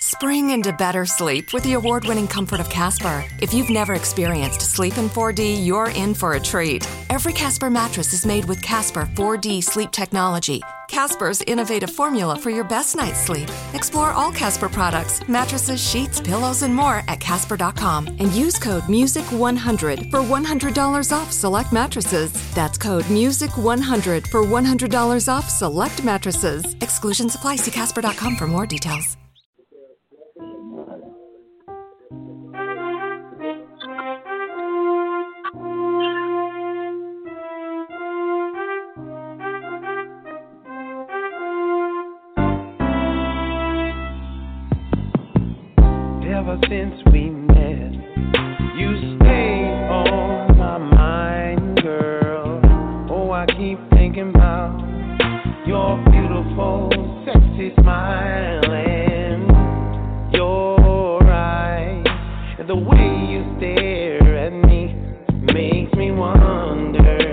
Spring into better sleep with the award winning comfort of Casper. If you've never experienced sleep in 4D, you're in for a treat. Every Casper mattress is made with Casper 4D sleep technology. Casper's innovative formula for your best night's sleep. Explore all Casper products, mattresses, sheets, pillows, and more at Casper.com and use code MUSIC100 for $100 off select mattresses. That's code MUSIC100 for $100 off select mattresses. Exclusions apply. See Casper.com for more details. you stare at me makes me wonder.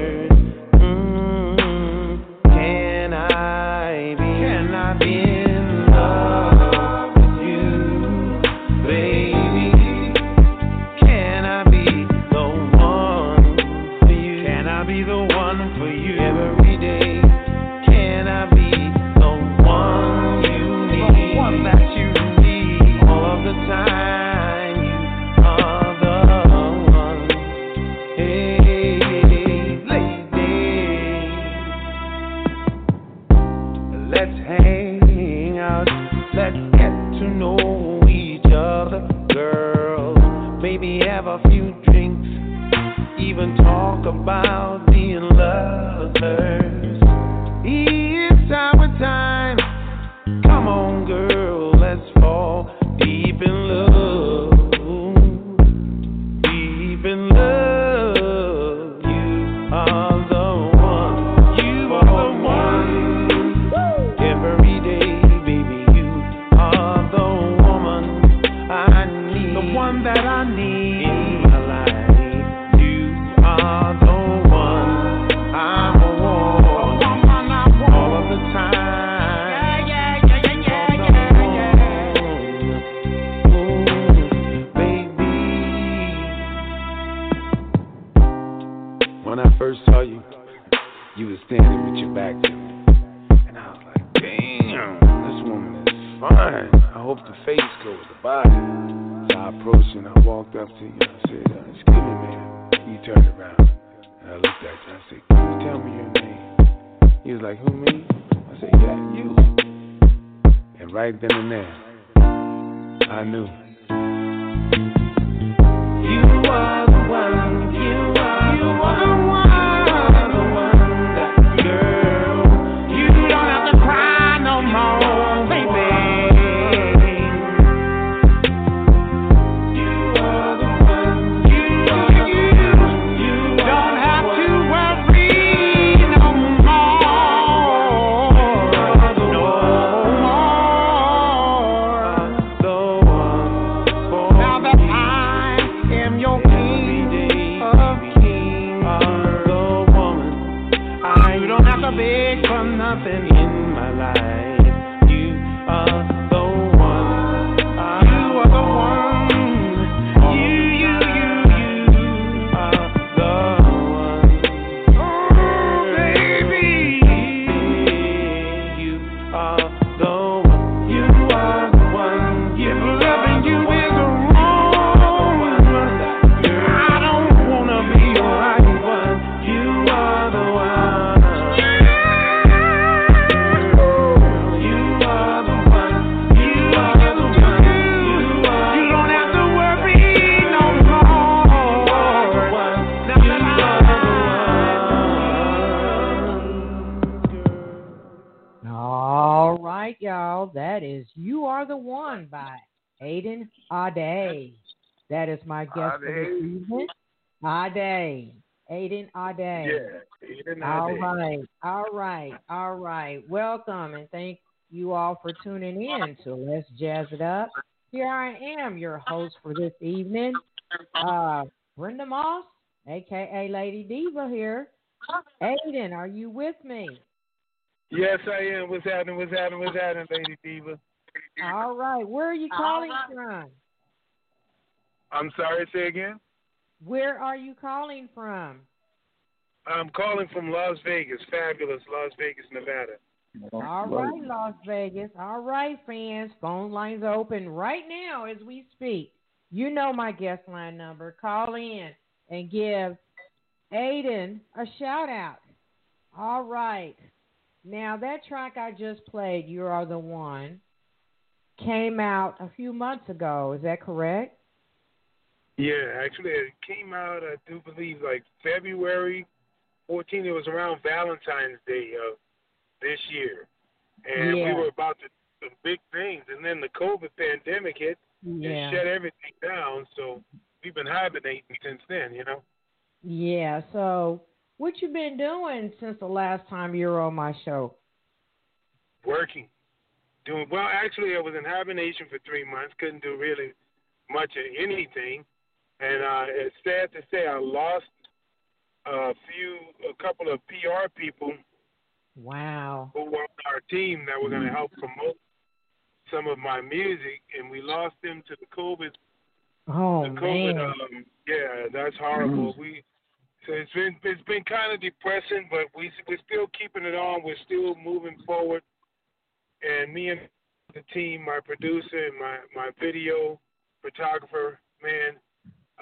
all the is You Are the One by Aiden Ade. That is my guest Ade. for this evening. Ade. Aiden Ade. Yeah, Aiden Ade. All right, all right, all right. Welcome and thank you all for tuning in. So let's jazz it up. Here I am, your host for this evening, uh, Brenda Moss, aka Lady Diva here. Aiden, are you with me? Yes, I am. What's happening? What's happening? What's happening, Lady Diva? All right. Where are you calling from? I'm sorry, say again? Where are you calling from? I'm calling from Las Vegas, fabulous Las Vegas, Nevada. All right, Las Vegas. All right, fans. Phone lines are open right now as we speak. You know my guest line number. Call in and give Aiden a shout out. All right. Now, that track I just played, You Are the One, came out a few months ago. Is that correct? Yeah, actually, it came out, I do believe, like February 14th. It was around Valentine's Day of this year. And Yeah. we were about to do some big things. And then the COVID pandemic hit Yeah. and shut everything down. So we've been hibernating since then, you know? Yeah. So, what you been doing since the last time you were on my show? working, doing well. Actually, I was in hibernation for three months. Couldn't do really much of anything, and uh, it's sad to say I lost a few, a couple of PR people Wow. who were on our team that were going to help promote some of my music, and we lost them to the COVID. Oh the COVID, man. um, yeah, that's horrible. We so it's been it's been kind of depressing, but we we're still keeping it on. We're still moving forward, and me and the team, my producer and my my video photographer, man,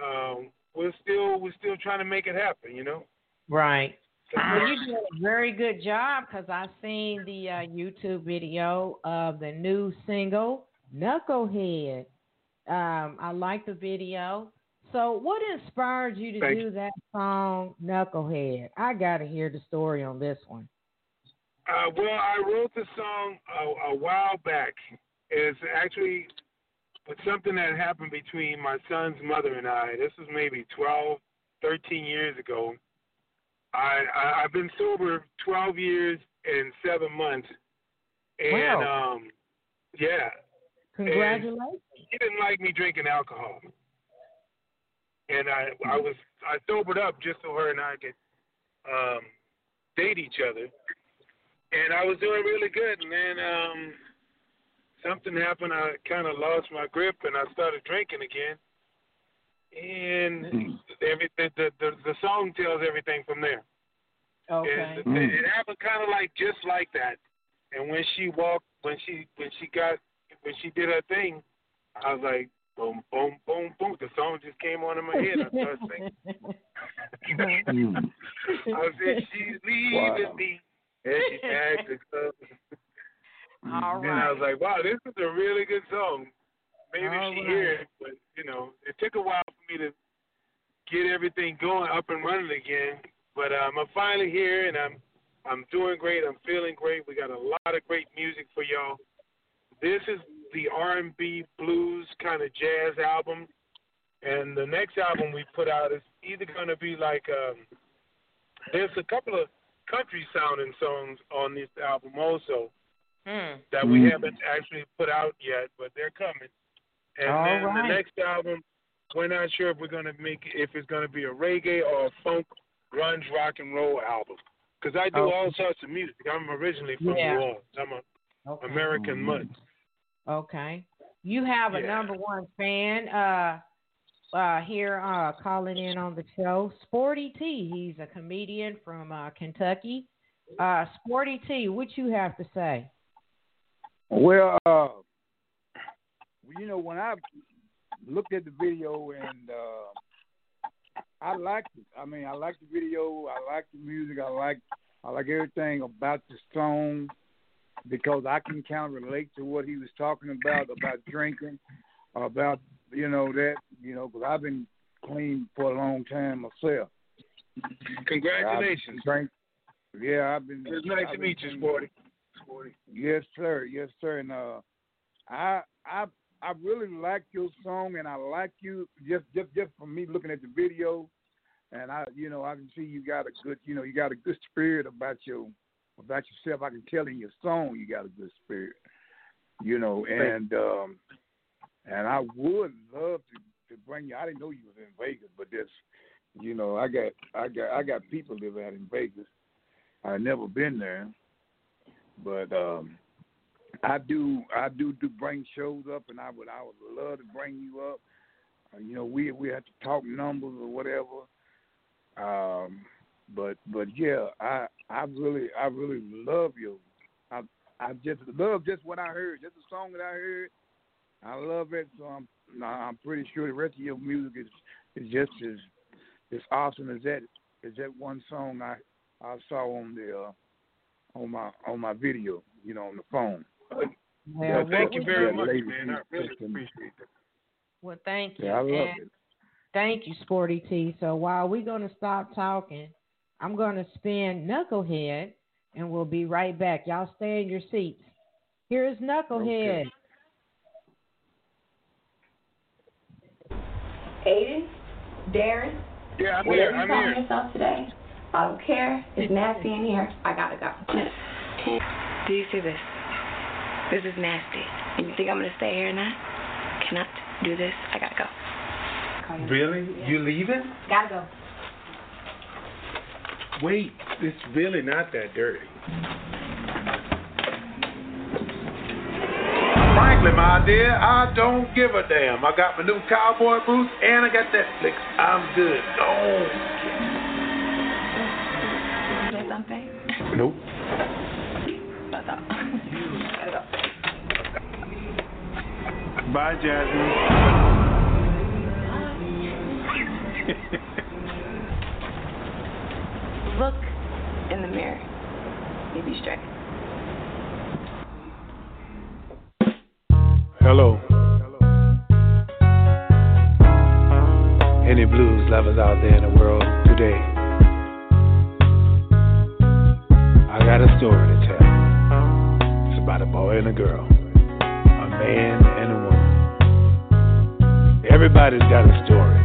um, we're still we're still trying to make it happen. You know. Right. So, Well, you did a very good job because I seen the uh, YouTube video of the new single Knucklehead. Um, I like the video. So, what inspired you to Thank do that song Knucklehead? I got to hear the story on this one. Uh, well, I wrote the song a, a while back. It's actually with something that happened between my son's mother and I. This was maybe 12, 13 years ago. I, I I've been sober 12 years and seven months, and Wow. um, yeah, Congratulations. he didn't like me drinking alcohol, and I I was I sobered up just so her and I could um, date each other, and I was doing really good, and then um, something happened. I kind of lost my grip, and I started drinking again, and hmm. every the the, the the song tells everything from there. Okay. And it, hmm. it happened kind of like just like that. And when she walked, when she when she got when she did her thing, I was like, boom, boom, boom, boom. The song just came on in my head. I started singing. Hmm. I said, she's leaving Wow. me, and she packed the club. All And I was like, wow, this is a really good song. Maybe All she right. hear it, but you know, it took a while for me to get everything going up and running again. But um, I'm finally here, and I'm I'm doing great. I'm feeling great. We got a lot of great music for y'all. This is the R&B blues kind of jazz album, and the next album we put out is either going to be like um, there's a couple of country sounding songs on this album also Hmm. that we Mm. haven't actually put out yet, but they're coming. And All then right. the next album, we're not sure if we're gonna make if it's gonna be a reggae or a funk, grunge, rock and roll album. Because I do Okay. all sorts of music. I'm originally from Yeah. New Orleans. I'm a Okay. American mutt. Okay. You have a Yeah. number one fan uh uh here uh calling in on the show. Sporty T. He's a comedian from uh Kentucky. Uh Sporty T, what you have to say? Well, uh, you know, when I looked at the video and uh, I liked it. I mean, I liked the video. I liked the music. I like I like everything about the song because I can kind of relate to what he was talking about about drinking, about you know that you know because I've been clean for a long time myself. Congratulations. I've yeah, I've been. It's nice I've to meet you. Sporty. Sporty. Yes, sir. Yes, sir. And uh, I I I really like your song, and I like you just just just from me looking at the video, and I you know I can see you got a good you know you got a good spirit about your about yourself. I can tell in your song you got a good spirit, you know, and um, and I would love to to bring you. I didn't know you was in Vegas, but this, you know, I got I got I got people live out in Vegas. I never been there, but um, I do I do do bring shows up, and I would I would love to bring you up. Uh, you know, we we have to talk numbers or whatever. Um, but but yeah, I I really I really love you. I I just love just what I heard, just the song that I heard. I love it, so I'm I'm pretty sure the rest of your music is is just as as awesome as that as that one song I I saw on the uh, on my on my video, you know, on the phone. Well, yeah, thank you very much, man. I really appreciate that. Well, thank you. Yeah, I love and it. Thank you, Sporty T. So while we're going to stop talking, I'm going to spin Knucklehead, and we'll be right back. Y'all stay in your seats. Here's Knucklehead. Okay. Aiden, Darrin, Yeah, I'm whatever here. you I'm call here. yourself today, I don't care. It's nasty in here. I gotta go. Do you see this? This is nasty. And you think I'm gonna stay here now? Cannot do this. I gotta go. Really? You leaving? Gotta go. Wait, it's really not that dirty. Frankly, my dear, I don't give a damn. I got my new cowboy boots and I got Netflix. I'm good. Oh. Say something? Nope. That's all. gotta go. Bye, Jasmine. Look in the mirror. You be straight. Hello. Any blues lovers out there in the world today? I got a story to tell. It's about a boy and a girl, a man and a woman. Everybody's got a story.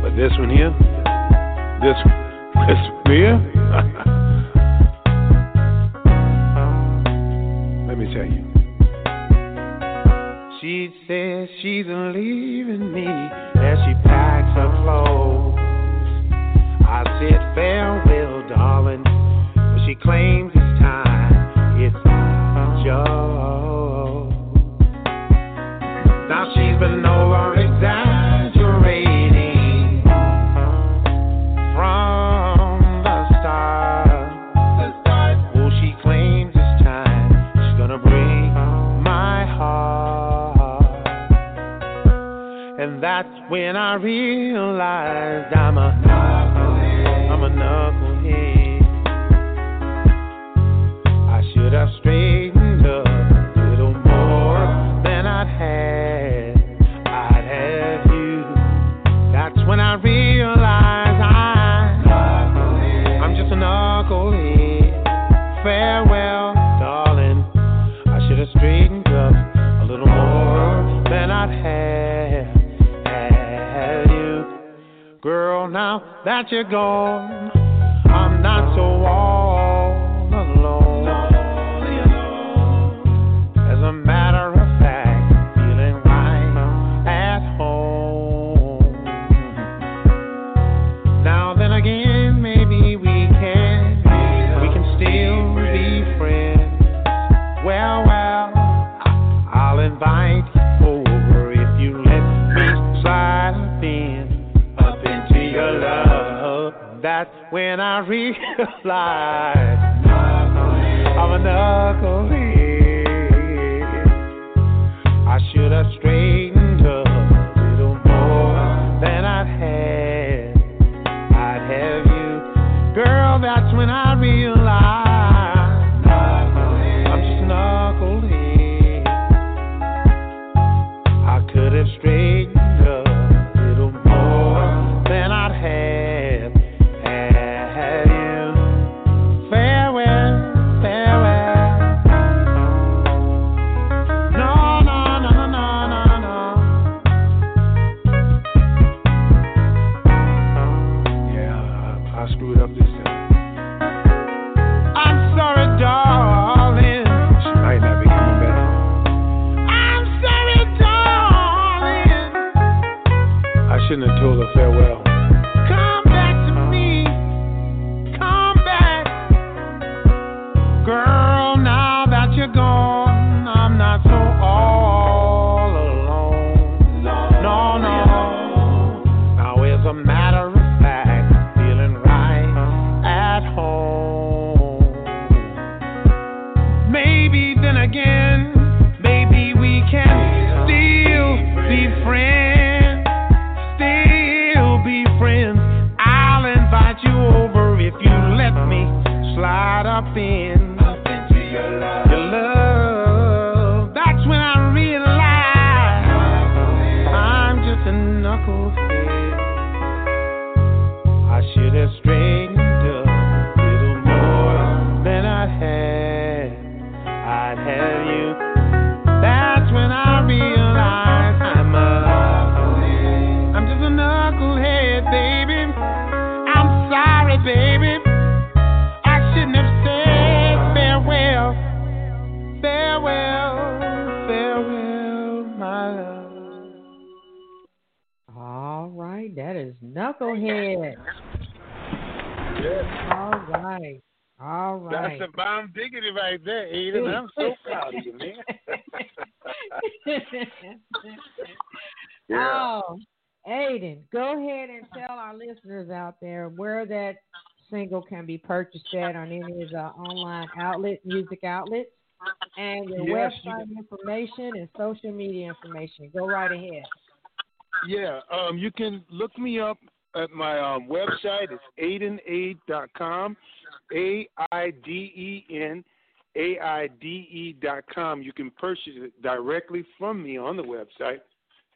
But this one here, this, this one here, she's leaving me as she packs her clothes. And that's when I realized I'm a I'm a knucklehead. I should have straightened that you're gone, That's when I realize I'm a knucklehead. I should have Girl, now that you're gone. Farewell, my love. All right, that is Knucklehead. Yes. All right. All right. That's a bomb diggity right there, Aiden. I'm so proud of you, man. yeah. Oh, Aiden, go ahead and tell our listeners out there where that single can be purchased at on any of the online outlet, music outlets, and your Yes, website information and social media information. Go right ahead. Yeah, um, you can look me up at my um, website. It's aidenaid.com, A I D E N A I D E dot com. You can purchase it directly from me on the website.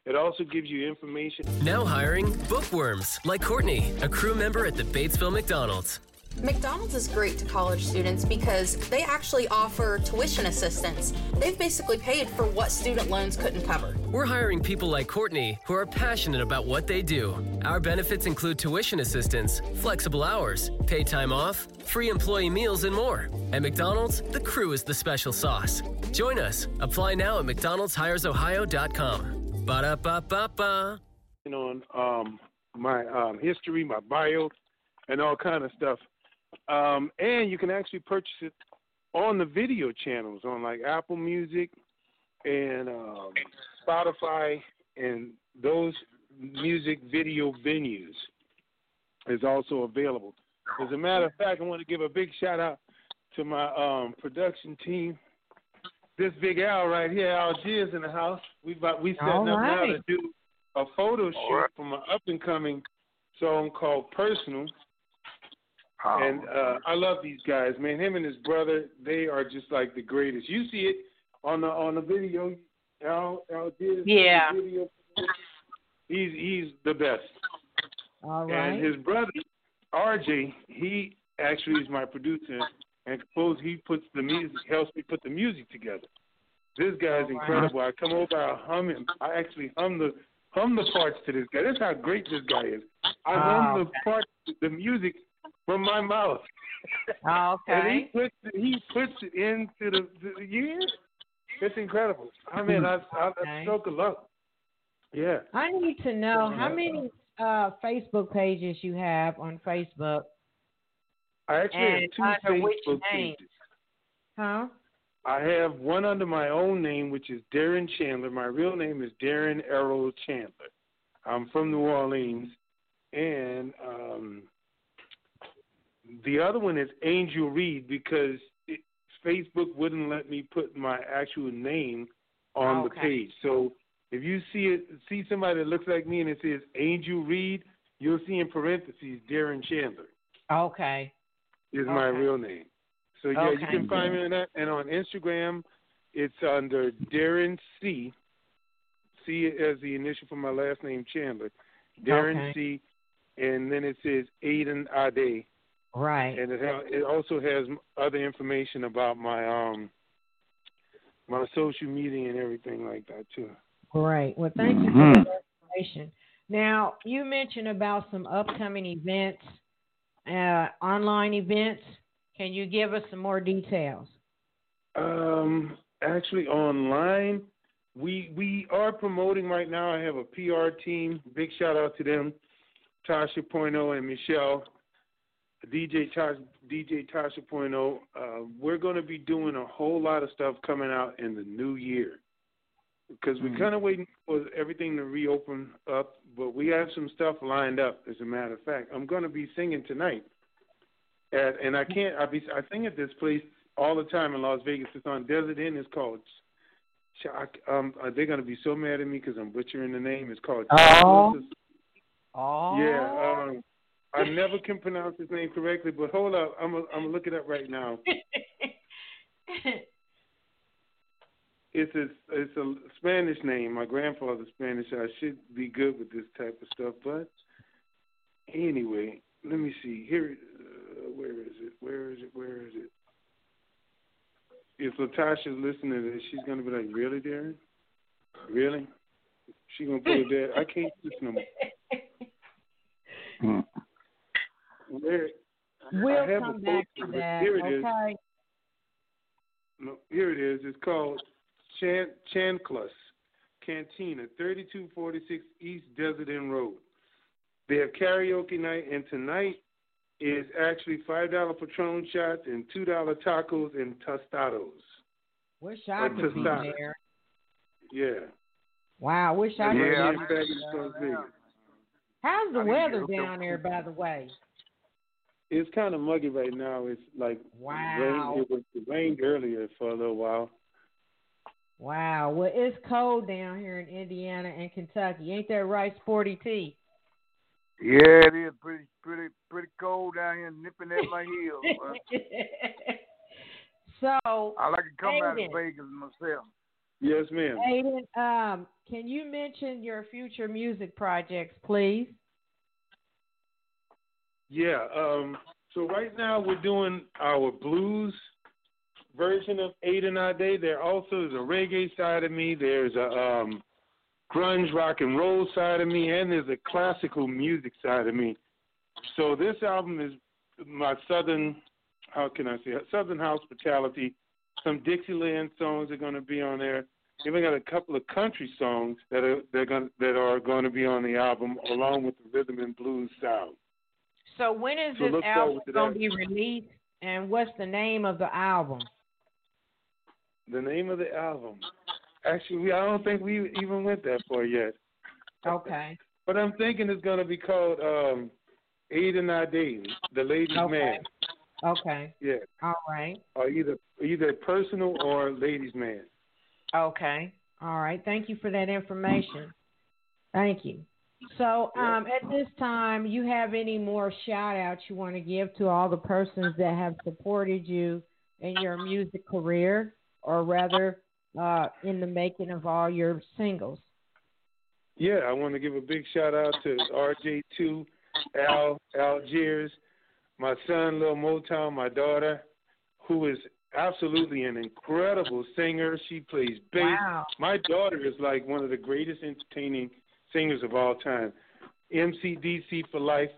It also gives you information. Now hiring bookworms like Courtney, a crew member at the Batesville McDonald's. McDonald's is great to college students because they actually offer tuition assistance. They've basically paid for what student loans couldn't cover. We're hiring people like Courtney who are passionate about what they do. Our benefits include tuition assistance, flexible hours, paid time off, free employee meals, and more. At McDonald's, the crew is the special sauce. Join us. Apply now at McDonald'sHiresOhio.com. Ba da ba ba ba. on um, my um, history, my bio, and all kind of stuff. Um, and you can actually purchase it on the video channels on like Apple Music and um, Spotify and those music video venues is also available. As a matter of fact, I want to give a big shout out to my um, production team. This big Al right here, Al Algiers in the house. We about we setting All up now to do a photo shoot from an up and coming song called Personal. And uh, I love these guys, man. Him and his brother, they are just like the greatest. You see it on the on the video. Al Algiers. Yeah. the Video. He's he's the best. All right. And his brother, RJ, he actually is my producer and suppose he puts the music, helps me put the music together. This guy's incredible. I come over, I hum him. I actually hum the hum the parts to this guy. That's how great this guy is. I hum the parts, the music from my mouth. Oh, and he okay. puts it, he puts it into the, the yeah. It's incredible. I mean, I I, Okay. I stroke a lot. Yeah. I need to know how many uh, Facebook pages you have on Facebook. I actually have two Facebook pages. Huh? I have one under my own name, which is Darrin Chandler. My real name is Darrin Errol Chandler. I'm from New Orleans, and um, the other one is Angel Reed because it, Facebook wouldn't let me put my actual name on the Okay. page. So if you see it, see somebody that looks like me and it says Angel Reed, you'll see in parentheses Darrin Chandler Okay. is my real name. So yeah, you can find me on that, and on Instagram, it's under Darrin C. C as the initial for my last name Chandler, Darrin Okay. C. And then it says Aiden Ade, Right. and it ha- it also has other information about my um my social media and everything like that too. Great. Well, thank you for that information. Now, you mentioned about some upcoming events, uh, online events. Can you give us some more details? Um, actually, online, we we are promoting right now. I have a PR team. Big shout out to them, Tasha Poino and Michelle, DJ Tasha, DJ Tasha Poino. Uh, we're going to be doing a whole lot of stuff coming out in the new year because we're kind of waiting for everything to reopen up. But we have some stuff lined up. As a matter of fact, I'm going to be singing tonight. At, and I can't. I be. I sing at this place all the time in Las Vegas. It's on Desert Inn. It's called. Um, uh, they're gonna be so mad at me because I'm butchering the name. It's called. Oh. Oh. Yeah. Um, I never can pronounce his name correctly, but hold up. I'm gonna I'm gonna look it up right now. It's a it's a Spanish name. My grandfather's Spanish. I should be good with this type of stuff, but anyway, let me see. Here, uh, where is it? Where is it? Where is it? If Latasha's listening to this, she's gonna be like, "Really, Darrin? Really?" She gonna put it there. I can't listen no more. Where? We'll come back to that. Here it is. Okay. No, here it is. It's called Chan Chanclus Cantina, 3246 East Desert Inn Road. They have karaoke night, and tonight is actually five dollar Patron shots and two dollar tacos and tostados. Wish I could be tostada. there. Yeah. Wow, wish I could Yeah, be I there. Fabulous Las Vegas. How's the I weather down there, by the way? It's kind of muggy right now. It's like Wow. rain. It was it rained earlier for a little while. Wow. Well, it's cold down here in Indiana and Kentucky. Ain't that right, Sporty T? Yeah, it is pretty pretty pretty cold down here, nipping at my heels. so, I like to come out Aiden. of Vegas myself. Yes, ma'am. Aiden, um, can you mention your future music projects, please? Yeah. Um. So right now we're doing our blues version of Aiden Ade. There also is a reggae side of me. There's a um, grunge rock and roll side of me, and there's a classical music side of me. So this album is my southern, how can I say, southern hospitality. Some Dixieland songs are going to be on there. We got a couple of country songs that are that are going to be on the album, along with the rhythm and blues sound. So, when is So this album going to be released, and what's the name of the album? The name of the album. Actually, we, I don't think we even went that far yet. Okay. But I'm thinking it's going to be called um, Aiden Ade, The Ladies Okay. Man. Okay. Yeah. All right. Or either either personal or ladies man. Okay. All right. Thank you for that information. Thank you. So, um, at this time, you have any more shout outs you want to give to all the persons that have supported you in your music career, or rather, uh, in the making of all your singles? Yeah, I want to give a big shout out to RJ2, Al Algiers, my son Lil Motown, my daughter, who is absolutely an incredible singer. She plays bass. Wow. My daughter is like one of the greatest entertaining singers of all time. MCDC for life.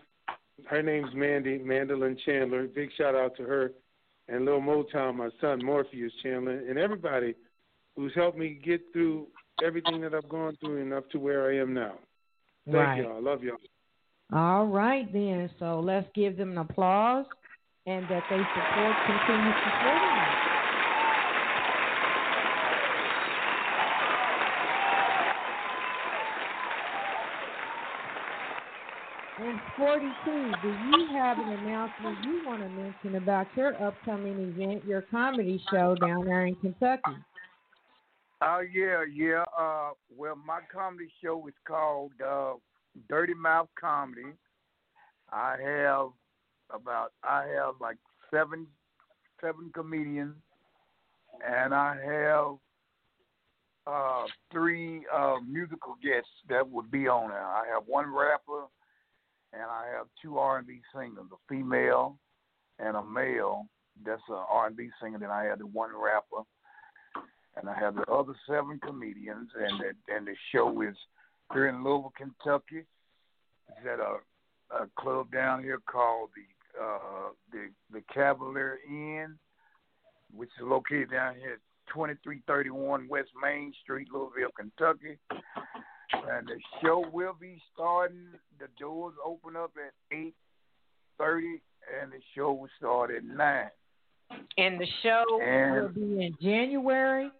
Her name's Mandy Mandolin Chandler. Big shout out to her and Lil Motown, my son Morpheus Chandler, and everybody who's helped me get through everything that I've gone through and up to where I am now. Thank Right. y'all. I love y'all. All right, then. So let's give them an applause and that they support, continue supporting you. And 42, do you have an announcement you want to mention about your upcoming event, your comedy show down there in Kentucky? Oh yeah, yeah. Uh, well, my comedy show is called uh, Dirty Mouth Comedy. I have about I have like seven seven comedians, and I have uh, three uh, musical guests that would be on there. I have one rapper, and I have two R and B singers, a female and a male. That's a R and B singer. Then I have the one rapper and I have the other seven comedians, and the, and the show is here in Louisville, Kentucky. It's at a, a club down here called the uh, the the Cavalier Inn, which is located down here at 2331 West Main Street, Louisville, Kentucky. And the show will be starting. The doors open up at eight thirty, and the show will start at nine. And the show And- will be in January.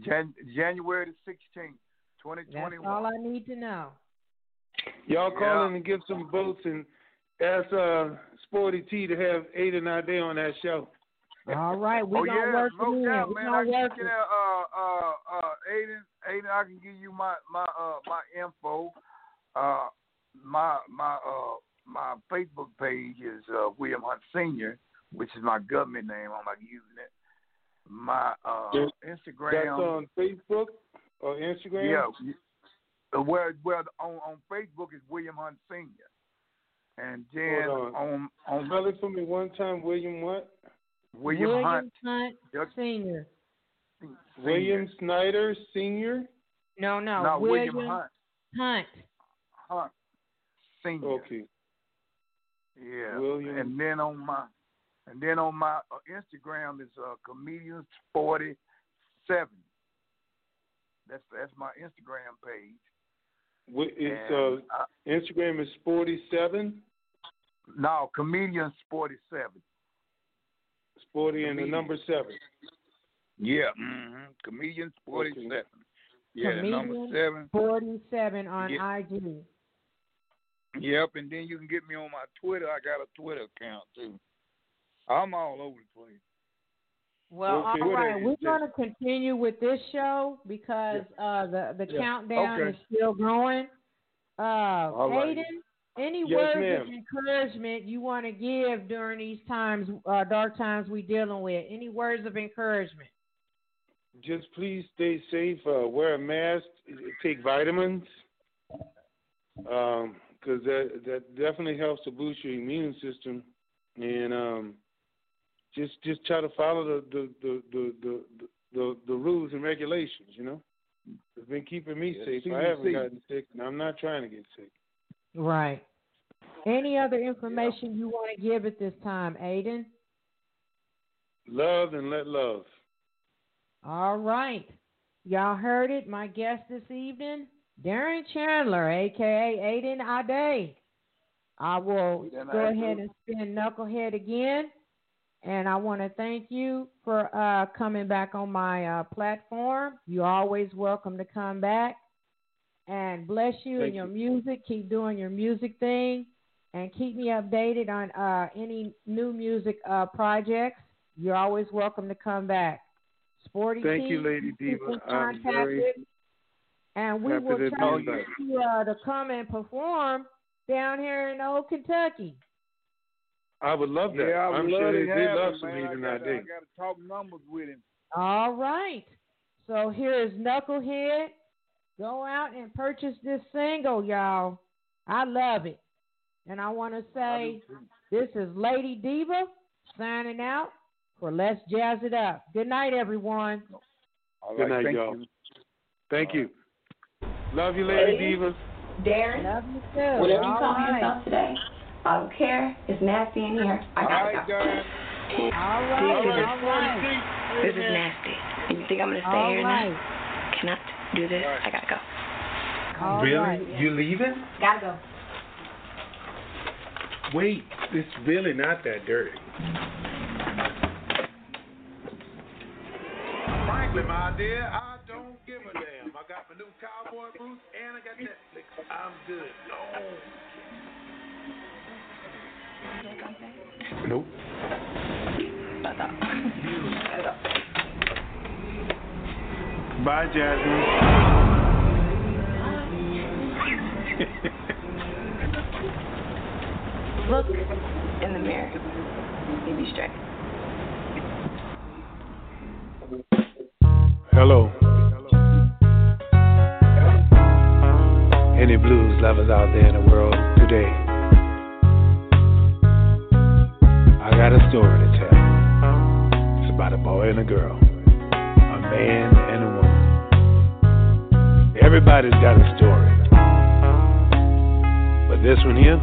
Jan- January the sixteenth, twenty twenty one. That's all. I need to know. Y'all call Yeah. in and give some votes and ask uh, Sporty T to have Aiden Ade on that show. All right, we're oh gonna yeah, work no it in. We're gonna I can work get it. that, uh, uh, uh, Aiden, Aiden, I can give you my my uh my info. Uh, my my uh my Facebook page is uh, William Hunt Senior, which is my government name. I'm not using it. My uh Instagram. That's on Facebook or Instagram. Yeah. Uh, Well, well, on on Facebook is William Hunt Senior, and then Hold on on Spell it for me one time. William what? William, William Hunt Hunt Yep. Senior. Senior. William Snyder Senior. No, no, no William, William Hunt Hunt. Hunt Senior. Okay. Yeah. William- And then on my and then on my uh, Instagram is uh, comedians forty seven. That's that's my Instagram page. It's And, uh, Instagram is forty seven? Seven. No, comedian forty seven. Seven. Sporty and the number seven. Yeah, mm-hmm. comedian forty seven. Okay. Yeah, the number seven. 47 on Yeah. IG. Yep, and then you can get me on my Twitter. I got a Twitter account too. I'm all over the place. Well, Okay, all what right, are you we're saying? going to continue with this show because uh, the the Yeah. countdown Okay. is still going. Uh, All right. Aiden, any Yes, words ma'am. of encouragement you want to give during these times, uh, dark times we dealing with? Any words of encouragement? Just please stay safe. Uh, wear a mask. Take vitamins. Um, because that that definitely helps to boost your immune system, and um, just just try to follow the the the the the, the, the rules and regulations. You know, it's been keeping me Yeah, safe. I haven't gotten sick, and I'm not trying to get sick. Right. Any other information you want to give at this time, Aiden? Love and let love. All right. Y'all heard it. My guest this evening, Darrin Chandler, aka Aiden Ade. I will go ahead and spin Knucklehead again. And I want to thank you for uh, coming back on my uh, platform. You're always welcome to come back. And bless you Thank in your you. music. Keep doing your music thing. And keep me updated on uh, any new music uh, projects. You're always welcome to come back. Sporty Thank you, Lady Diva. I'm contact very with me. And we happy will to try to back. get you uh, to come and perform down here in old Kentucky. I would love that. Yeah, I would I'm love sure to they, they love him, some man. I even gotta, that day. I got to talk numbers with him. All right. So here is Knucklehead. Go out and purchase this single, y'all. I love it. And I want to say this is Lady Diva signing out for Let's Jazz It Up. Good night, everyone. All Good right, night, thank y'all. you. Thank you. Love you, Lady Ladies. Divas. Darrin, Love you too. whatever you All call right. yourself today, I don't care. It's nasty in here. I gotta right, go. Darrin. All right. All right, All right. This is nasty. And you think I'm gonna stay All here or right. not? Cannot do this. I gotta go. All really? right. You leaving? Gotta go. Wait, it's really not that dirty. Frankly, my dear, I don't give a damn. I got my new cowboy boots and I got Netflix. I'm good. No. Nope. Bye, Jasmine. Look in the mirror. You be straight. Hello. Any blues lovers out there in the world today? I got a story to tell. It's about a boy and a girl, a man and a woman. Everybody's got a story. But this one here,